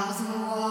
You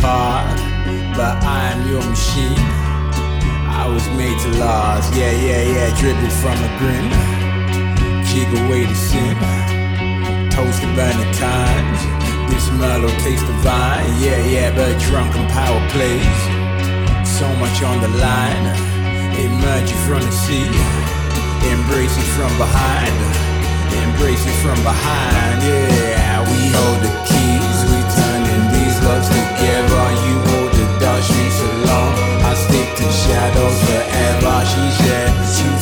part, but I'm your machine. I was made to last, yeah, yeah, yeah, dripping from a grin. Jig away the sin, Toast to burning times. This merlot tastes divine. yeah, yeah, but drunk on power plays. So much on the line, emerging from the sea, embracing from behind, embracing from behind, yeah. We hold the keys, we turn in these locks. shadows forever, she said.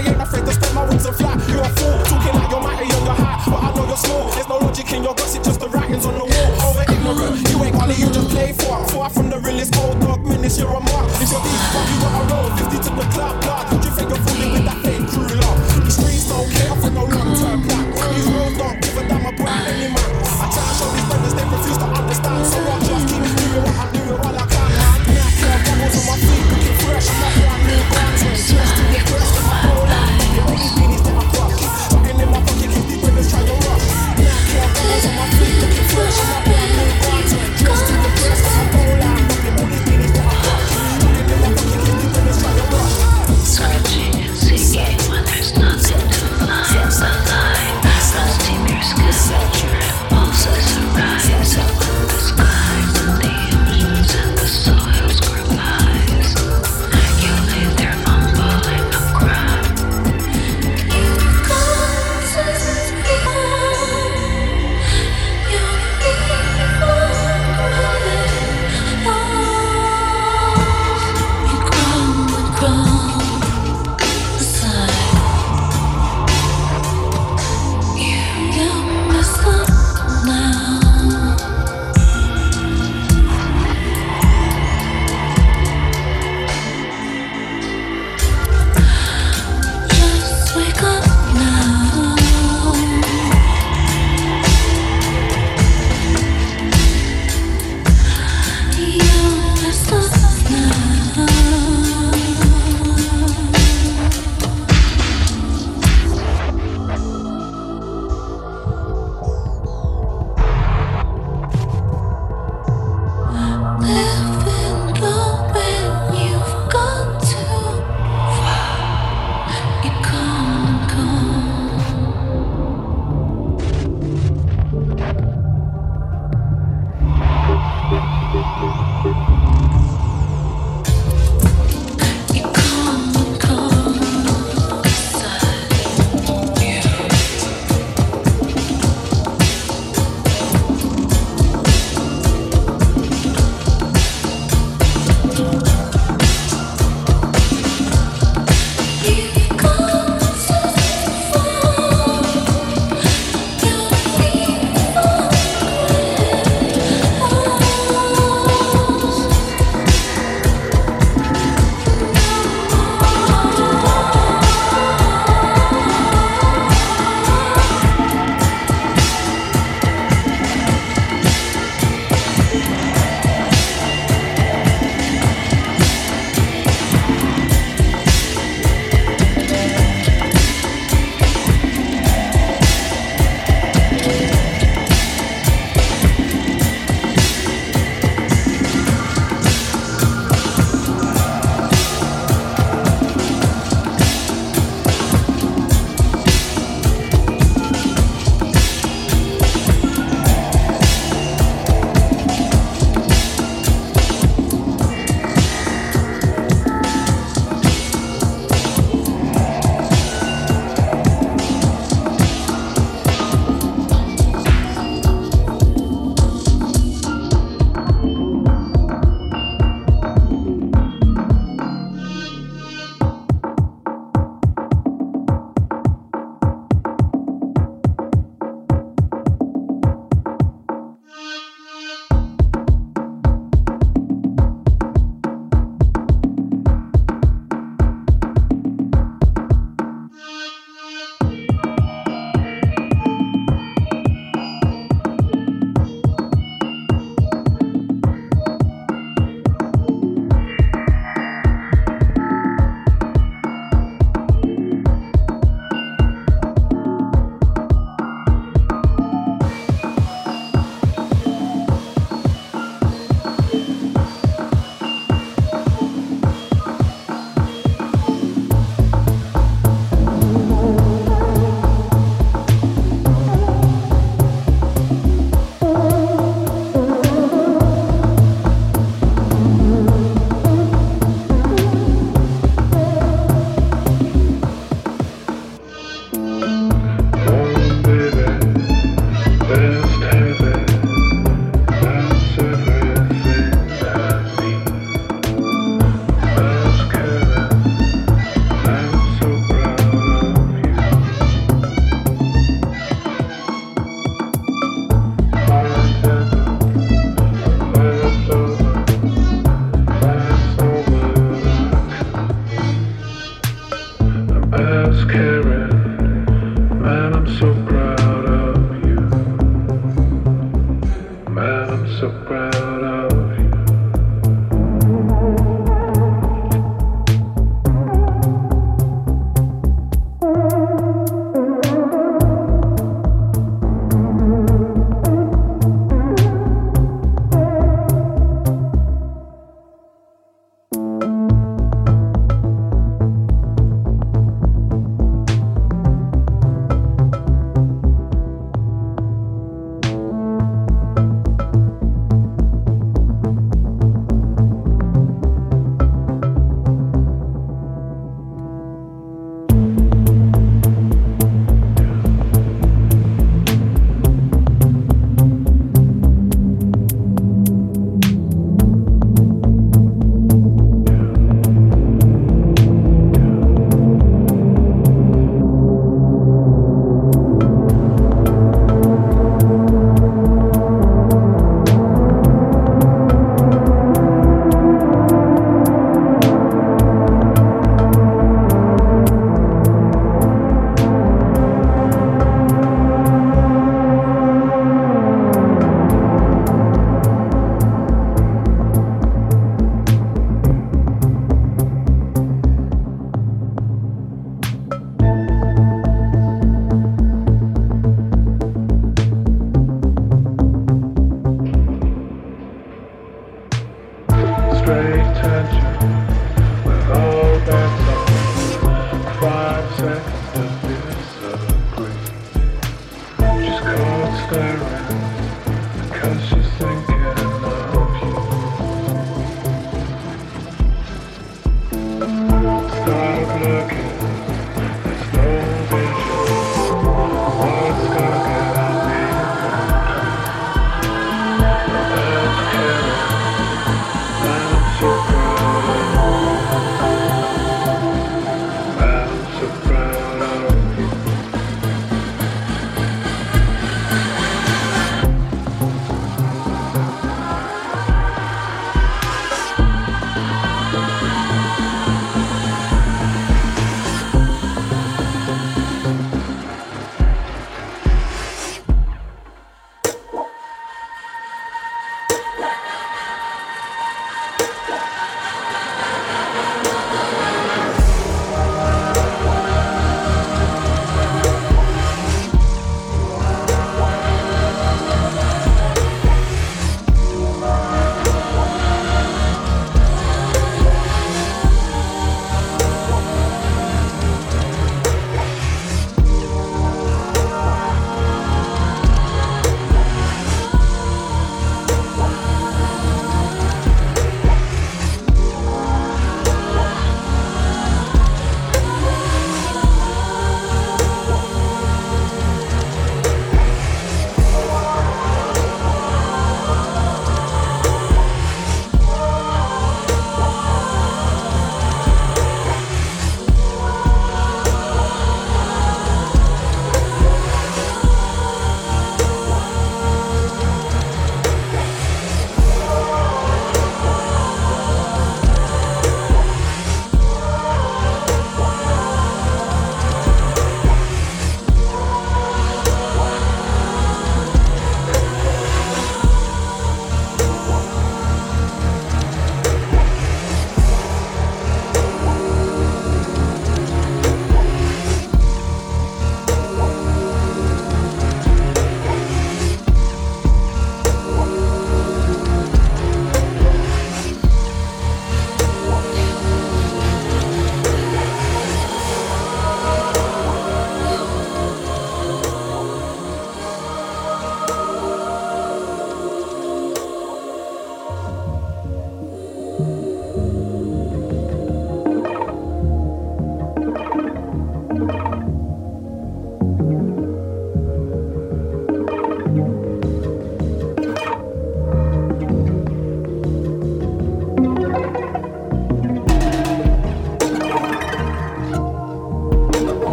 I ain't afraid to spread my wings and fly.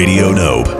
Radio Nope.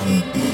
Música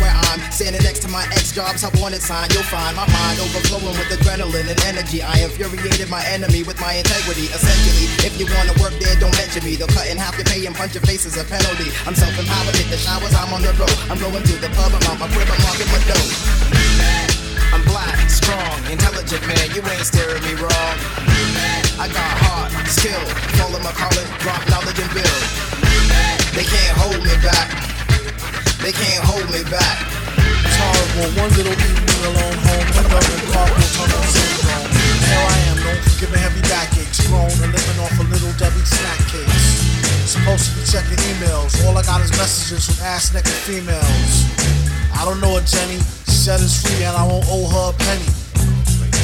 where I'm standing next to my ex jobs. I wanted sign. You'll find my mind overflowing with adrenaline and energy. I infuriated my enemy with my integrity. Essentially, if you wanna work there, don't mention me. They'll cut in half your pay and punch your face as a penalty. I'm self-empowered, hit the showers, I'm on the road. I'm going to the pub, I'm out my crib, I'm walking my dough. I'm black, strong, intelligent man, you ain't steering me wrong. I got heart, skill, follow my calling, drop knowledge and build. They can't hold me back. They can't hold me back. It's horrible. One little evening alone home, end up in carpal tunnel syndrome. Here I am, known for giving heavy backaches, grown and living off a little Debbie snack cakes. Supposed to be checking emails, all I got is messages from ass naked females. I don't know her, Jenny. She said it's free and I won't owe her a penny.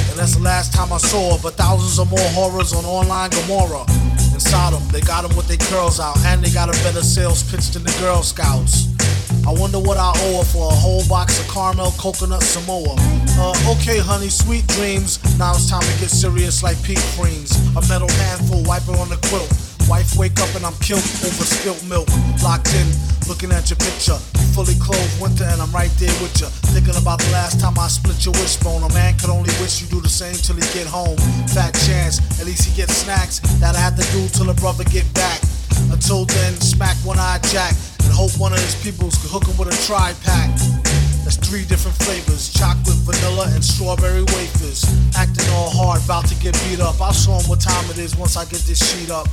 And that's the last time I saw her, but thousands of more horrors on online Gomorrah. In Sodom, they got them with their curls out, and they got a better sales pitch than the Girl Scouts. I wonder what I owe her for a whole box of caramel coconut Samoa. Uh, okay, honey, sweet dreams. Now it's time to get serious like pink creams. A metal handful, wipe it on the quilt. Wife wake up and I'm killed over spilt milk. Locked in, looking at your picture. Fully clothed winter and I'm right there with you. Thinking about the last time I split your wishbone. A man could only wish you do the same till he get home. Fat chance, at least he gets snacks that I have to do till a brother get back. Until then, smack one eye jack and hope one of his peoples could hook him with a tri pack. That's three different flavors chocolate, vanilla, and strawberry wafers. Acting all hard, about to get beat up. I'll show him what time it is once I get this sheet up.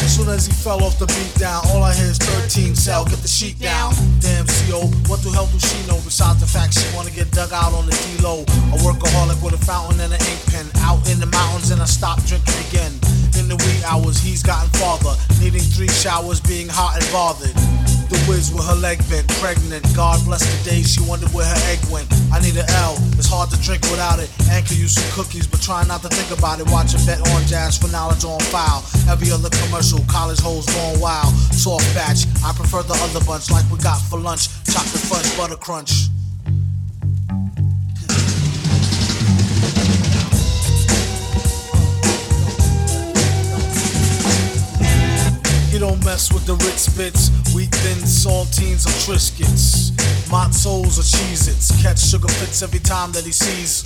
As soon as he fell off the beat down, all I hear is 13 cell, get the sheet down. Damn CO, what the hell do she know besides the fact she wanna get dug out on the D-low? A workaholic with a fountain and an ink pen. Out in the mountains and I stop drinking again. Showers, being hot and bothered. The whiz with her leg bent, pregnant. God bless the day she wondered where her egg went. I need an L, it's hard to drink without it. Can use some cookies, but try not to think about it. Watch a bet on jazz for knowledge on file. Every other commercial, college hoes going wild. Soft batch, I prefer the other bunch like we got for lunch. Chocolate fudge, butter crunch. You don't mess with the Ritz bits, wheat thin saltines or Triscuits. Matzos or Cheez-Its, catch sugar fits every time that he sees.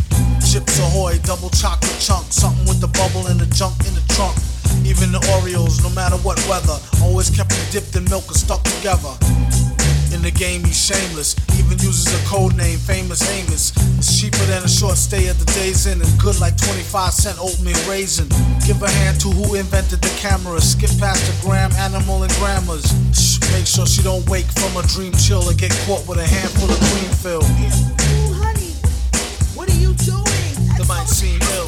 Chips Ahoy, double chocolate chunk, something with the bubble and the junk in the trunk. Even the Oreos, no matter what weather, always kept them dipped in milk and stuck together. The game, he's shameless. Even uses a code name, famous Amos. It's cheaper than a short stay at the Days Inn and good like 25 cent oatmeal raisin. Give a hand to who invented the camera. Skip past the gram, animal, and grammars. Shh, make sure she don't wake from a dream chill or get caught with a handful of cream fill. Ooh, honey, what are you doing? That might seem ill.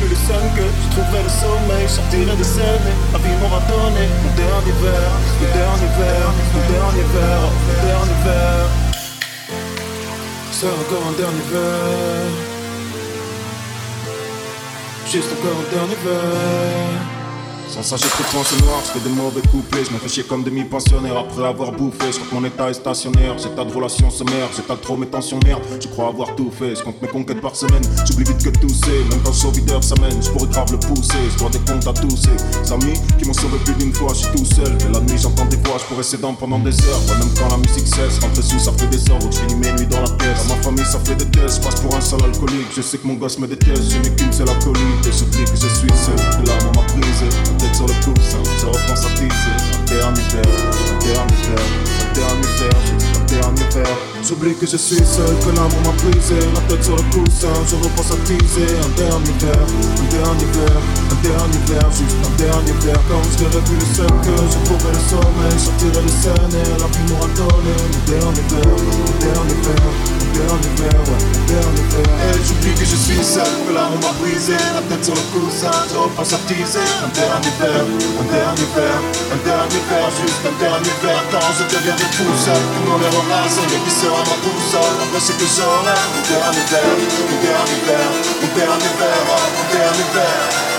Je plus le sun que Je trouverai le sommeil, sortirai de scène La vie m'aura donné mon dernier verre Mon dernier verre, mon dernier verre, mon dernier verre. C'est encore un dernier verre. Juste encore un dernier verre sans ça, trop de pensées noires, je fais des mauvais couplets, je me fais chier comme demi-pensionnaire après avoir bouffé. Je crois que mon état est stationnaire, j'ai tas de relations sommaires, j'ai tas trop mes tensions merde. Je crois avoir tout fait, je compte mes conquêtes par semaine, j'oublie vite que tout c'est, même quand le videur s'amène, je pourrais grave le pousser, je dois des comptes à tous ces amis qui m'ont sauvé plus d'une fois, je suis tout seul. Et la nuit, j'entends des voix, je pourrais s'aider pendant des heures, ouais, même quand la musique cesse, rentrer sous ça fait des heures, donc je finis mes nuits dans la pièce. Dans ma famille, ça fait des tests, je passe pour un sale alcoolique, je sais que mon gosse me déteste, je n'ai qu'une seule acolyte, et j'oublie que je suis seul, que l'amour m'a tête sur le pouce, je reprends sa piste, j'enterre mes fleurs, j'enterre mes fleurs, j'enterre mes fleurs, j'enterre. J'oublie que je suis seul, que l'amour m'a brisé, la tête sur le coussin, je reprends sa piste, enterre mes fleurs, enterre mes fleurs, enterre mes fleurs, juste un dernier verre. Quand je serai plus le seul que je trouverai le sommeil, sortirai de scène et la vie m'aura donné, enterre mes fleurs, enterre mes fleurs un dernier verre, ouais, un dernier verre. Et j'oublie que je suis seul, que l'amour m'a brisé. La tête sur le coussin, je repense à teaser. Un dernier verre, un dernier verre, un dernier verre, juste un dernier verre. Quand je deviendrai tout seul, que mon erreur rase, mais qui sera ma boussole. Après ce que j'aurai, un dernier verre, un dernier verre, un dernier verre, un dernier verre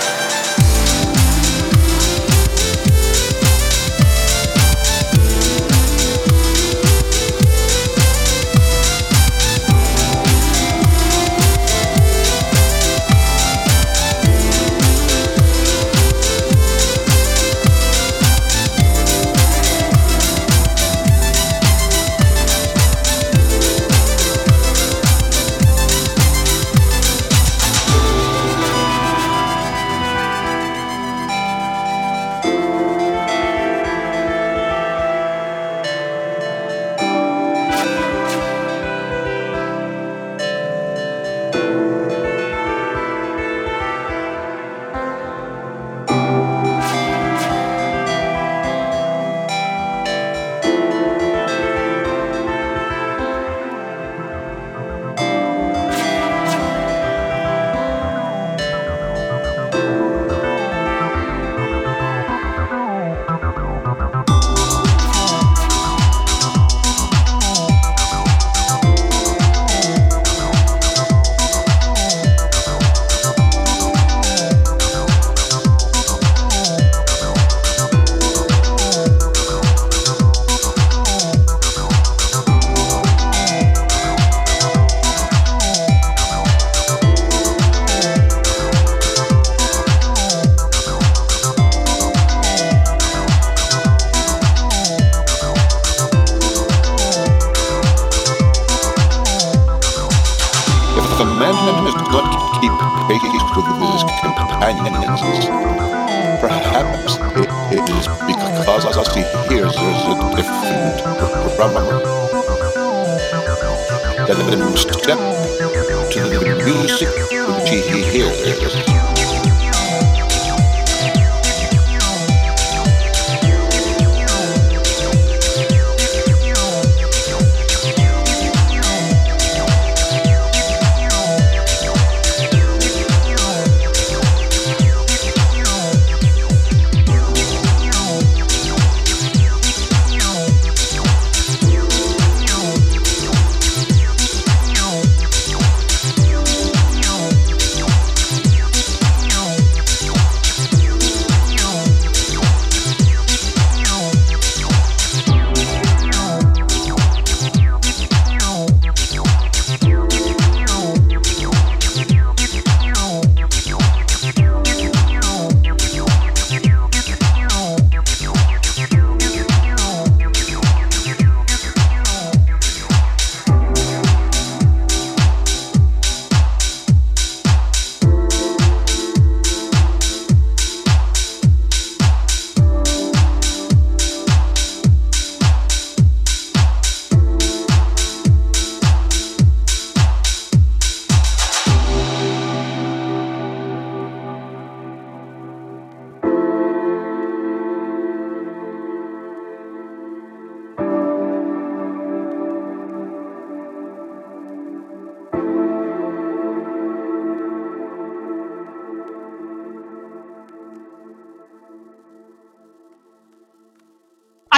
companions. Perhaps it, it is because as he hears there's a different drummer than him step to the music which he hears.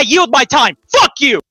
I yield my time. Fuck you.